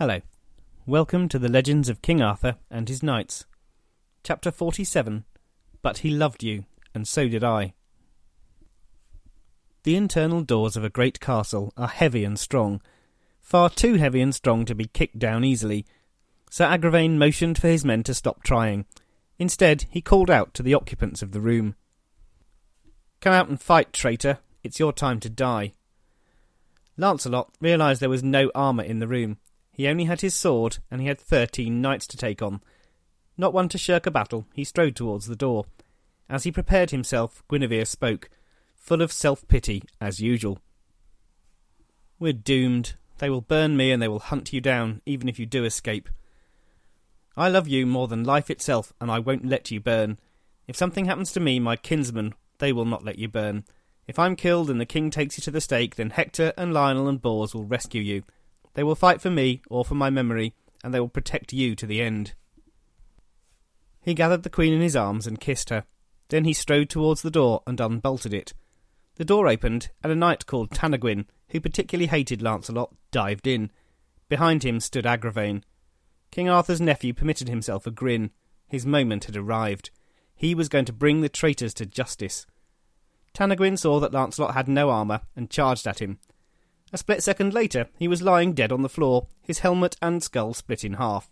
Hello. Welcome to the Legends of King Arthur and his Knights. Chapter 47 But He Loved You, and So Did I. The internal doors of a great castle are heavy and strong, far too heavy and strong to be kicked down easily. Sir Agravaine motioned for his men to stop trying. Instead, he called out to the occupants of the room. Come out and fight, traitor. It's your time to die. Lancelot realized there was no armour in the room. He only had his sword, and he had thirteen knights to take on. Not one to shirk a battle, he strode towards the door. As he prepared himself, Guinevere spoke, full of self pity, as usual. We're doomed. They will burn me, and they will hunt you down, even if you do escape. I love you more than life itself, and I won't let you burn. If something happens to me, my kinsmen, they will not let you burn. If I'm killed and the king takes you to the stake, then Hector and Lionel and Bors will rescue you. They will fight for me or for my memory, and they will protect you to the end. He gathered the queen in his arms and kissed her. Then he strode towards the door and unbolted it. The door opened, and a knight called Tanagwin, who particularly hated Lancelot, dived in. Behind him stood Agravaine. King Arthur's nephew permitted himself a grin. His moment had arrived. He was going to bring the traitors to justice. Tanagwin saw that Lancelot had no armour and charged at him. A split second later, he was lying dead on the floor, his helmet and skull split in half.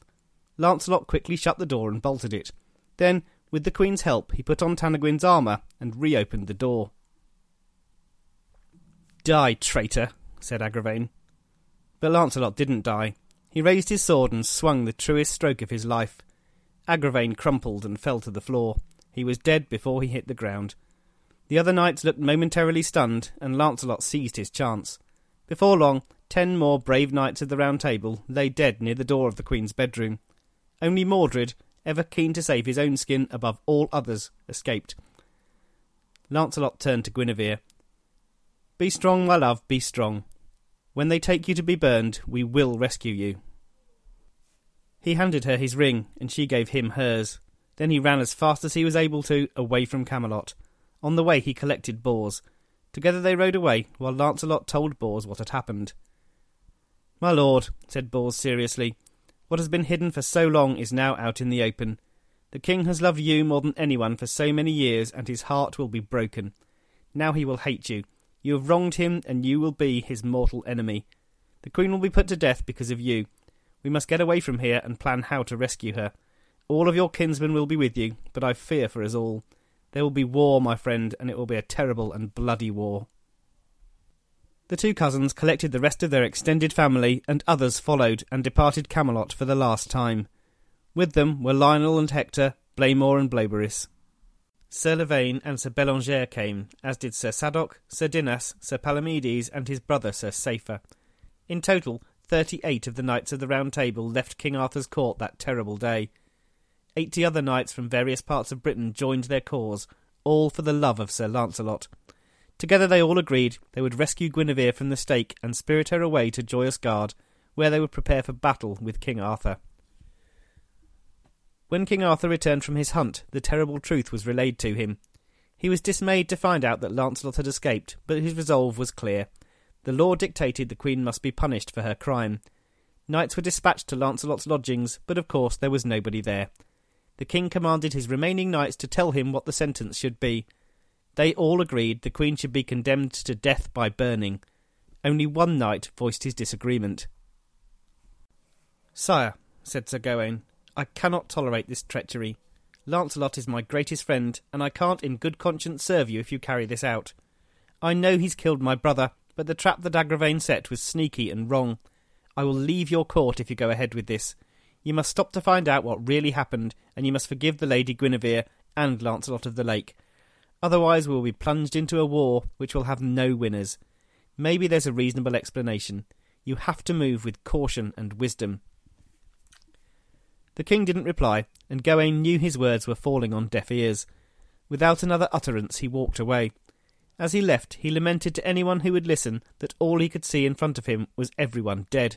Lancelot quickly shut the door and bolted it. Then, with the Queen's help, he put on Tanagwin's armour and reopened the door. Die, traitor, said Agravaine. But Lancelot didn't die. He raised his sword and swung the truest stroke of his life. Agravaine crumpled and fell to the floor. He was dead before he hit the ground. The other knights looked momentarily stunned, and Lancelot seized his chance. Before long, ten more brave knights of the Round Table lay dead near the door of the Queen's bedroom. Only Mordred, ever keen to save his own skin above all others, escaped. Lancelot turned to Guinevere. Be strong, my love, be strong. When they take you to be burned, we will rescue you. He handed her his ring, and she gave him hers. Then he ran as fast as he was able to away from Camelot. On the way he collected Bors. Together they rode away, while Lancelot told Bors what had happened. My lord, said Bors seriously, what has been hidden for so long is now out in the open. The king has loved you more than anyone for so many years, and his heart will be broken. Now he will hate you. You have wronged him, and you will be his mortal enemy. The queen will be put to death because of you. We must get away from here and plan how to rescue her. All of your kinsmen will be with you, but I fear for us all. There will be war, my friend, and it will be a terrible and bloody war. The two cousins collected the rest of their extended family, and others followed and departed Camelot for the last time. With them were Lionel and Hector, Blamor and Bleoberis. Sir Lavaine and Sir Bellangere came, as did Sir Sadoc, Sir Dinas, Sir Palomides, and his brother Sir Safer. In total, thirty-eight of the knights of the Round Table left King Arthur's court that terrible day. Eighty other knights from various parts of Britain joined their cause, all for the love of Sir Lancelot. Together they all agreed they would rescue Guinevere from the stake and spirit her away to Joyous Gard, where they would prepare for battle with King Arthur. When King Arthur returned from his hunt, the terrible truth was relayed to him. He was dismayed to find out that Lancelot had escaped, but his resolve was clear. The law dictated the Queen must be punished for her crime. Knights were dispatched to Lancelot's lodgings, but of course there was nobody there the king commanded his remaining knights to tell him what the sentence should be. They all agreed the queen should be condemned to death by burning. Only one knight voiced his disagreement. Sire, said Sir Gawaine, I cannot tolerate this treachery. Lancelot is my greatest friend, and I can't in good conscience serve you if you carry this out. I know he's killed my brother, but the trap that Agravaine set was sneaky and wrong. I will leave your court if you go ahead with this. You must stop to find out what really happened, and you must forgive the Lady Guinevere and Lancelot of the Lake. Otherwise, we will be plunged into a war which will have no winners. Maybe there's a reasonable explanation. You have to move with caution and wisdom. The king didn't reply, and Gawain knew his words were falling on deaf ears. Without another utterance, he walked away. As he left, he lamented to anyone who would listen that all he could see in front of him was everyone dead.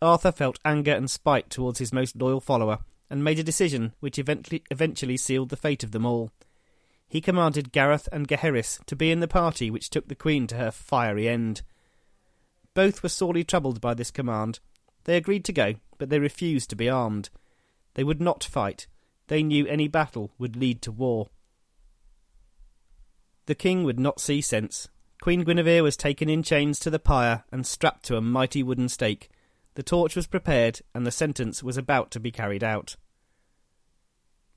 Arthur felt anger and spite towards his most loyal follower, and made a decision which eventually, eventually sealed the fate of them all. He commanded Gareth and Gaheris to be in the party which took the Queen to her fiery end. Both were sorely troubled by this command. They agreed to go, but they refused to be armed. They would not fight. They knew any battle would lead to war. The king would not see sense. Queen Guinevere was taken in chains to the pyre and strapped to a mighty wooden stake. The torch was prepared, and the sentence was about to be carried out.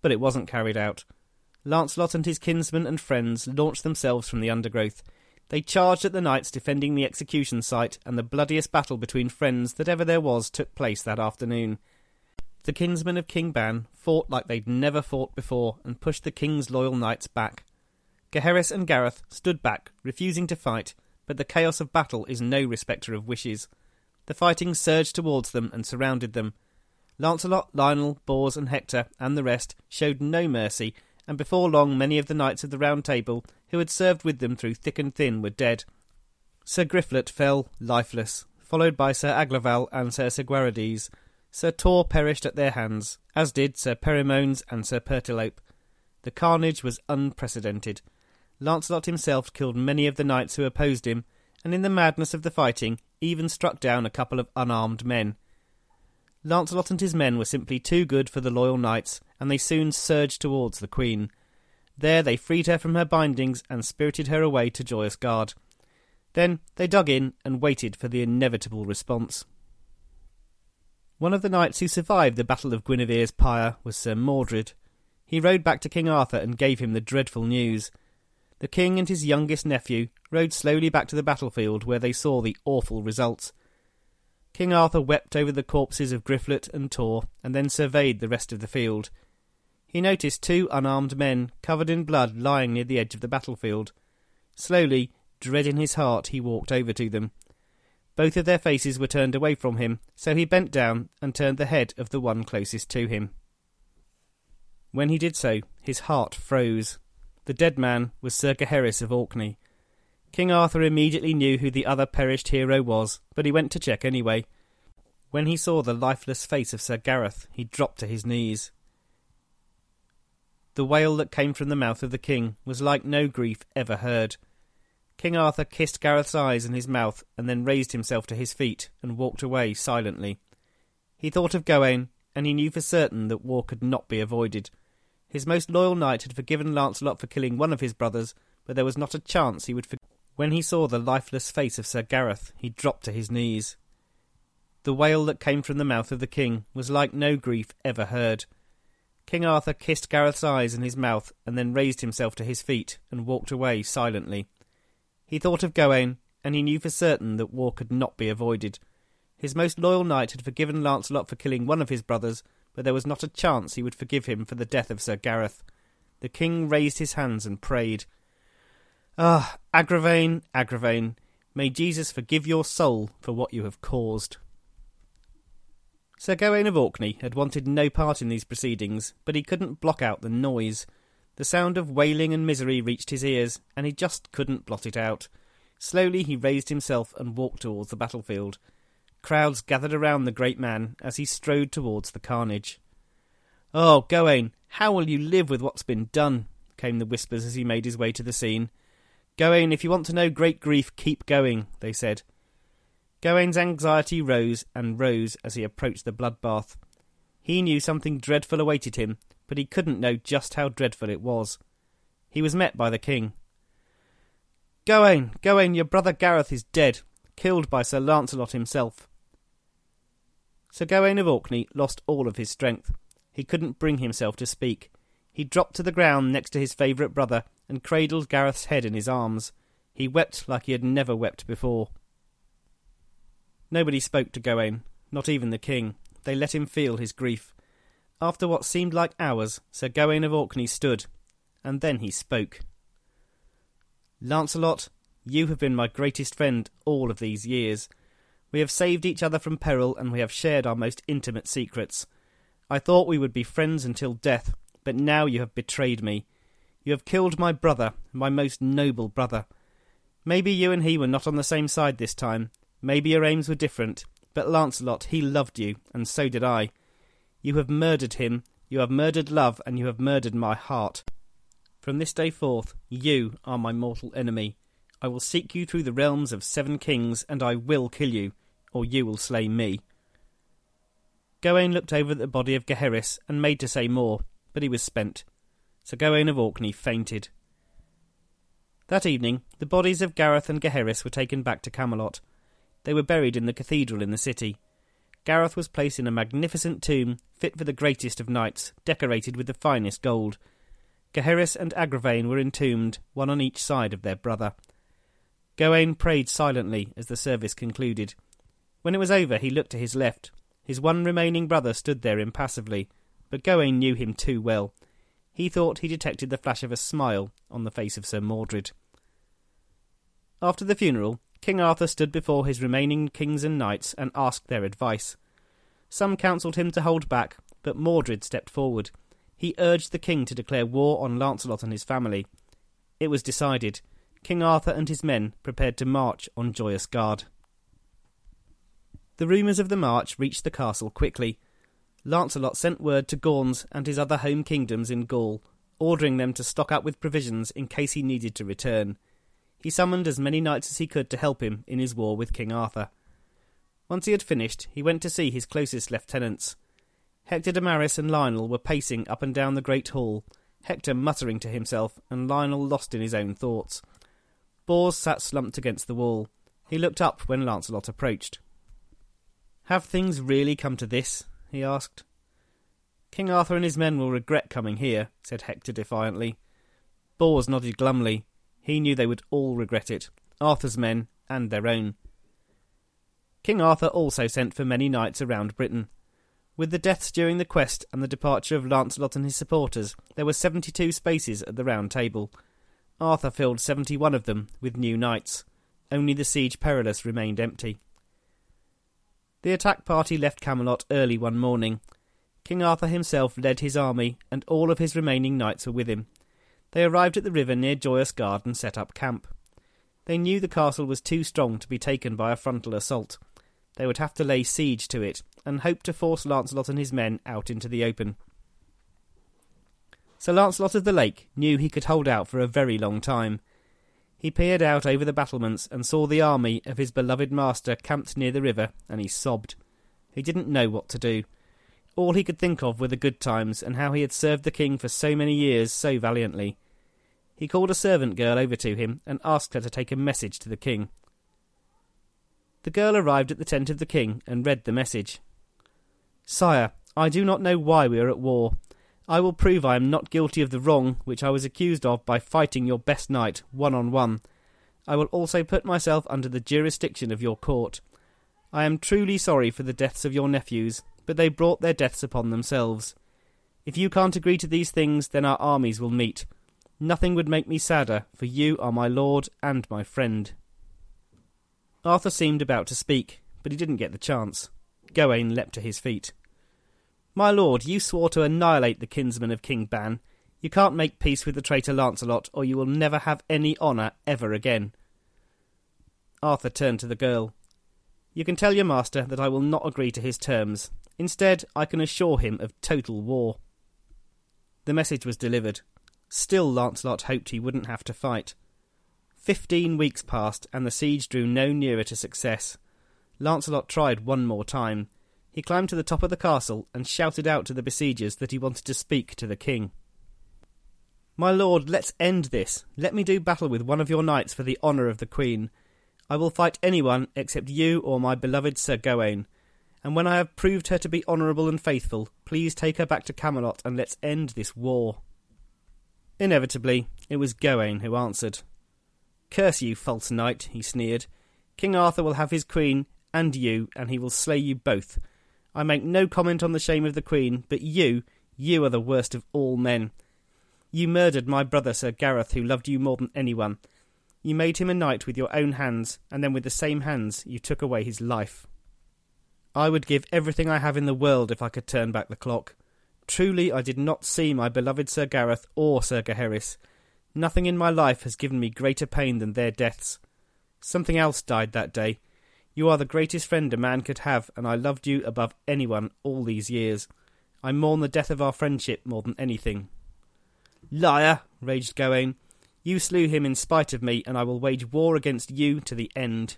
But it wasn't carried out. Lancelot and his kinsmen and friends launched themselves from the undergrowth. They charged at the knights defending the execution site, and the bloodiest battle between friends that ever there was took place that afternoon. The kinsmen of King Ban fought like they'd never fought before and pushed the king's loyal knights back. Gaheris and Gareth stood back, refusing to fight, but the chaos of battle is no respecter of wishes. The fighting surged towards them and surrounded them. Lancelot, Lionel, Bors, and Hector, and the rest, showed no mercy, and before long many of the knights of the Round Table, who had served with them through thick and thin, were dead. Sir Griflet fell lifeless, followed by Sir Aglaval and Sir Segwarides. Sir Tor perished at their hands, as did Sir Perimones and Sir Pertilope. The carnage was unprecedented. Lancelot himself killed many of the knights who opposed him, and in the madness of the fighting, even struck down a couple of unarmed men. Lancelot and his men were simply too good for the loyal knights, and they soon surged towards the queen. There they freed her from her bindings and spirited her away to Joyous Gard. Then they dug in and waited for the inevitable response. One of the knights who survived the Battle of Guinevere's pyre was Sir Mordred. He rode back to King Arthur and gave him the dreadful news. The king and his youngest nephew rode slowly back to the battlefield where they saw the awful results. King Arthur wept over the corpses of Griflet and Tor, and then surveyed the rest of the field. He noticed two unarmed men, covered in blood, lying near the edge of the battlefield. Slowly, dread in his heart, he walked over to them. Both of their faces were turned away from him, so he bent down and turned the head of the one closest to him. When he did so, his heart froze. The dead man was Sir Gaheris of Orkney. King Arthur immediately knew who the other perished hero was, but he went to check anyway. When he saw the lifeless face of Sir Gareth, he dropped to his knees. The wail that came from the mouth of the king was like no grief ever heard. King Arthur kissed Gareth's eyes and his mouth, and then raised himself to his feet and walked away silently. He thought of Gawain, and he knew for certain that war could not be avoided. His most loyal knight had forgiven Lancelot for killing one of his brothers, but there was not a chance he would forgive. When he saw the lifeless face of Sir Gareth, he dropped to his knees. The wail that came from the mouth of the king was like no grief ever heard. King Arthur kissed Gareth's eyes and his mouth, and then raised himself to his feet and walked away silently. He thought of Gawain, and he knew for certain that war could not be avoided. His most loyal knight had forgiven Lancelot for killing one of his brothers, but there was not a chance he would forgive him for the death of Sir Gareth. The king raised his hands and prayed. Ah, Agravain, Agravain, may Jesus forgive your soul for what you have caused. Sir Gawain of Orkney had wanted no part in these proceedings, but he couldn't block out the noise. The sound of wailing and misery reached his ears, and he just couldn't blot it out. Slowly he raised himself and walked towards the battlefield. Crowds gathered around the great man as he strode towards the carnage. Oh, Gawain, how will you live with what's been done? came the whispers as he made his way to the scene. Gawain, if you want to know great grief, keep going, they said. Gawain's anxiety rose and rose as he approached the bloodbath. He knew something dreadful awaited him, but he couldn't know just how dreadful it was. He was met by the king. Gawain, Gawain, your brother Gareth is dead, killed by Sir Launcelot himself. Sir Gawain of Orkney lost all of his strength. He couldn't bring himself to speak. He dropped to the ground next to his favourite brother and cradled Gareth's head in his arms. He wept like he had never wept before. Nobody spoke to Gawain, not even the king. They let him feel his grief. After what seemed like hours, Sir Gawain of Orkney stood, and then he spoke. Lancelot, you have been my greatest friend all of these years. We have saved each other from peril, and we have shared our most intimate secrets. I thought we would be friends until death, but now you have betrayed me. You have killed my brother, my most noble brother. Maybe you and he were not on the same side this time. Maybe your aims were different. But Lancelot, he loved you, and so did I. You have murdered him, you have murdered love, and you have murdered my heart. From this day forth, you are my mortal enemy. I will seek you through the realms of seven kings, and I will kill you, or you will slay me. Gawain looked over at the body of Gaheris and made to say more, but he was spent. So Gawain of Orkney fainted. That evening, the bodies of Gareth and Gaheris were taken back to Camelot. They were buried in the cathedral in the city. Gareth was placed in a magnificent tomb, fit for the greatest of knights, decorated with the finest gold. Gaheris and Agravain were entombed, one on each side of their brother. Gawain prayed silently as the service concluded. When it was over, he looked to his left. His one remaining brother stood there impassively, but Gawain knew him too well. He thought he detected the flash of a smile on the face of Sir Mordred. After the funeral, King Arthur stood before his remaining kings and knights and asked their advice. Some counselled him to hold back, but Mordred stepped forward. He urged the king to declare war on Lancelot and his family. It was decided. King Arthur and his men prepared to march on Joyous Gard. The rumours of the march reached the castle quickly. Lancelot sent word to Gauns and his other home kingdoms in Gaul, ordering them to stock up with provisions in case he needed to return. He summoned as many knights as he could to help him in his war with King Arthur. Once he had finished, he went to see his closest lieutenants. Hector de Maris and Lionel were pacing up and down the great hall, Hector muttering to himself, and Lionel lost in his own thoughts. Bors sat slumped against the wall. He looked up when Lancelot approached. Have things really come to this? he asked. King Arthur and his men will regret coming here, said Hector defiantly. Bors nodded glumly. He knew they would all regret it, Arthur's men and their own. King Arthur also sent for many knights around Britain. With the deaths during the quest and the departure of Lancelot and his supporters, there were seventy two spaces at the round table. Arthur filled seventy one of them with new knights. Only the Siege Perilous remained empty. The attack party left Camelot early one morning. King Arthur himself led his army, and all of his remaining knights were with him. They arrived at the river near Joyous Gard and set up camp. They knew the castle was too strong to be taken by a frontal assault. They would have to lay siege to it, and hoped to force Lancelot and his men out into the open. Sir Lancelot of the Lake knew he could hold out for a very long time. He peered out over the battlements and saw the army of his beloved master camped near the river, and he sobbed. He didn't know what to do. All he could think of were the good times, and how he had served the king for so many years so valiantly. He called a servant girl over to him and asked her to take a message to the king. The girl arrived at the tent of the king and read the message. Sire, I do not know why we are at war. I will prove I am not guilty of the wrong which I was accused of by fighting your best knight one on one. I will also put myself under the jurisdiction of your court. I am truly sorry for the deaths of your nephews, but they brought their deaths upon themselves. If you can't agree to these things, then our armies will meet. Nothing would make me sadder, for you are my lord and my friend. Arthur seemed about to speak, but he didn't get the chance. Gawain leapt to his feet. My lord, you swore to annihilate the kinsmen of King Ban. You can't make peace with the traitor Lancelot, or you will never have any honour ever again. Arthur turned to the girl. You can tell your master that I will not agree to his terms. Instead, I can assure him of total war. The message was delivered. Still, Lancelot hoped he wouldn't have to fight. Fifteen weeks passed, and the siege drew no nearer to success. Lancelot tried one more time, he climbed to the top of the castle and shouted out to the besiegers that he wanted to speak to the king. My lord, let's end this. Let me do battle with one of your knights for the honour of the queen. I will fight anyone except you or my beloved Sir Gawain. And when I have proved her to be honourable and faithful, please take her back to Camelot and let's end this war. Inevitably, it was Gawain who answered. Curse you, false knight, he sneered. King Arthur will have his queen and you, and he will slay you both. I make no comment on the shame of the Queen, but you, you are the worst of all men. You murdered my brother Sir Gareth, who loved you more than anyone. You made him a knight with your own hands, and then with the same hands you took away his life. I would give everything I have in the world if I could turn back the clock. Truly, I did not see my beloved Sir Gareth or Sir Gaheris. Nothing in my life has given me greater pain than their deaths. Something else died that day, you are the greatest friend a man could have, and I loved you above anyone all these years. I mourn the death of our friendship more than anything. Liar! raged Gawain. You slew him in spite of me, and I will wage war against you to the end.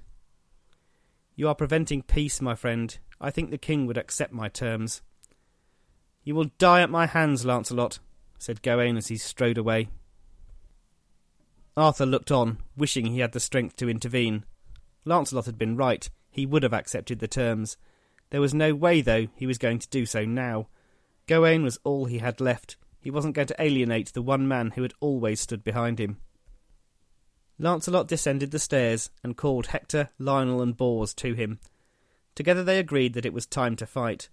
You are preventing peace, my friend. I think the king would accept my terms. You will die at my hands, Lancelot, said Gawain as he strode away. Arthur looked on, wishing he had the strength to intervene. Lancelot had been right. He would have accepted the terms. There was no way, though, he was going to do so now. Gawain was all he had left. He wasn't going to alienate the one man who had always stood behind him. Lancelot descended the stairs and called Hector, Lionel, and Bors to him. Together they agreed that it was time to fight.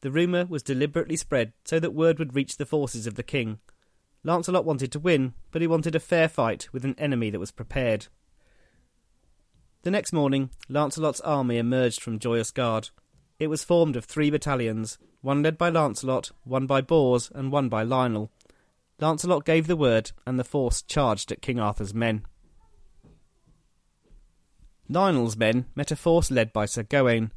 The rumour was deliberately spread so that word would reach the forces of the king. Lancelot wanted to win, but he wanted a fair fight with an enemy that was prepared. The next morning, Lancelot's army emerged from Joyous Gard. It was formed of three battalions, one led by Lancelot, one by Bors, and one by Lionel. Lancelot gave the word, and the force charged at King Arthur's men. Lionel's men met a force led by Sir Gawain.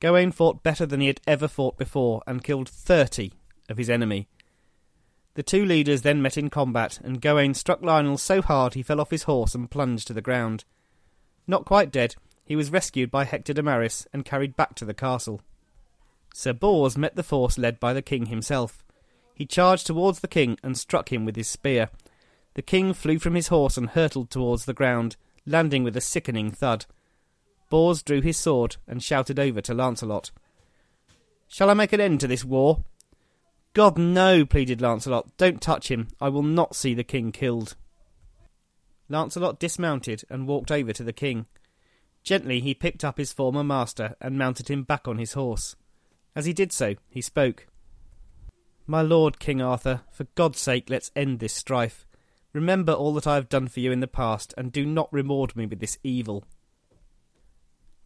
Gawain fought better than he had ever fought before, and killed thirty of his enemy. The two leaders then met in combat, and Gawain struck Lionel so hard he fell off his horse and plunged to the ground. Not quite dead, he was rescued by Hector de Maris and carried back to the castle. Sir Bors met the force led by the king himself. He charged towards the king and struck him with his spear. The king flew from his horse and hurtled towards the ground, landing with a sickening thud. Bors drew his sword and shouted over to Lancelot. Shall I make an end to this war? God, no, pleaded Lancelot. Don't touch him. I will not see the king killed. Lancelot dismounted and walked over to the king. Gently he picked up his former master and mounted him back on his horse. As he did so, he spoke. My lord, King Arthur, for God's sake, let's end this strife. Remember all that I have done for you in the past, and do not reward me with this evil.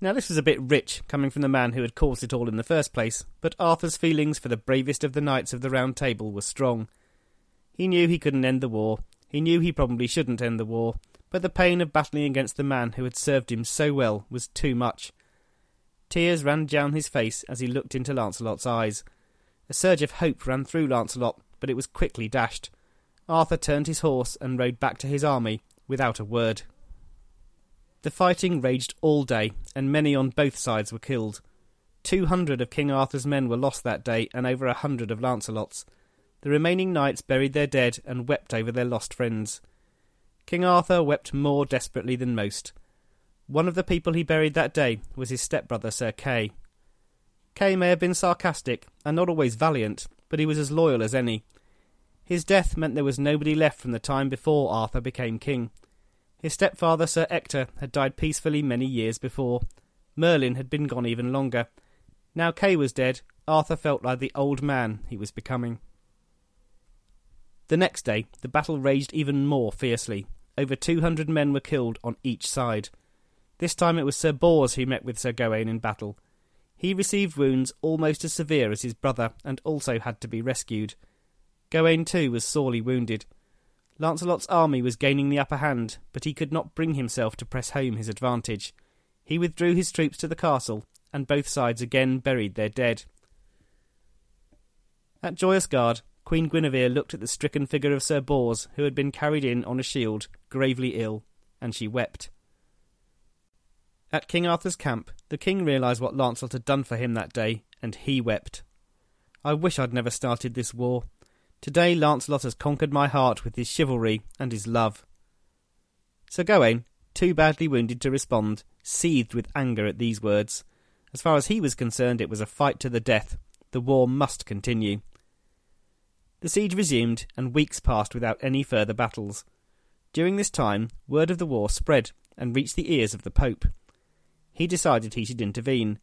Now, this was a bit rich, coming from the man who had caused it all in the first place, but Arthur's feelings for the bravest of the knights of the Round Table were strong. He knew he couldn't end the war, he knew he probably shouldn't end the war, but the pain of battling against the man who had served him so well was too much. Tears ran down his face as he looked into Lancelot's eyes. A surge of hope ran through Lancelot, but it was quickly dashed. Arthur turned his horse and rode back to his army without a word. The fighting raged all day, and many on both sides were killed. Two hundred of King Arthur's men were lost that day, and over a hundred of Lancelot's. The remaining knights buried their dead and wept over their lost friends. King Arthur wept more desperately than most. One of the people he buried that day was his stepbrother Sir Kay. Kay may have been sarcastic and not always valiant, but he was as loyal as any. His death meant there was nobody left from the time before Arthur became king. His stepfather Sir Ector had died peacefully many years before. Merlin had been gone even longer. Now Kay was dead, Arthur felt like the old man he was becoming. The next day, the battle raged even more fiercely. Over 200 men were killed on each side. This time it was Sir Bors who met with Sir Gawain in battle. He received wounds almost as severe as his brother and also had to be rescued. Gawain too was sorely wounded. Lancelot's army was gaining the upper hand, but he could not bring himself to press home his advantage. He withdrew his troops to the castle, and both sides again buried their dead. At Joyous Gard, Queen Guinevere looked at the stricken figure of Sir Bors, who had been carried in on a shield, gravely ill, and she wept. At King Arthur's camp, the king realised what Lancelot had done for him that day, and he wept. I wish I'd never started this war. Today Lancelot has conquered my heart with his chivalry and his love. Sir Gawain, too badly wounded to respond, seethed with anger at these words. As far as he was concerned, it was a fight to the death. The war must continue. The siege resumed, and weeks passed without any further battles. During this time, word of the war spread and reached the ears of the Pope. He decided he should intervene.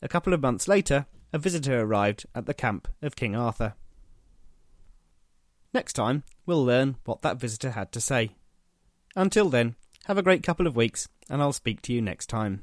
A couple of months later, a visitor arrived at the camp of King Arthur. Next time, we'll learn what that visitor had to say. Until then, have a great couple of weeks, and I'll speak to you next time.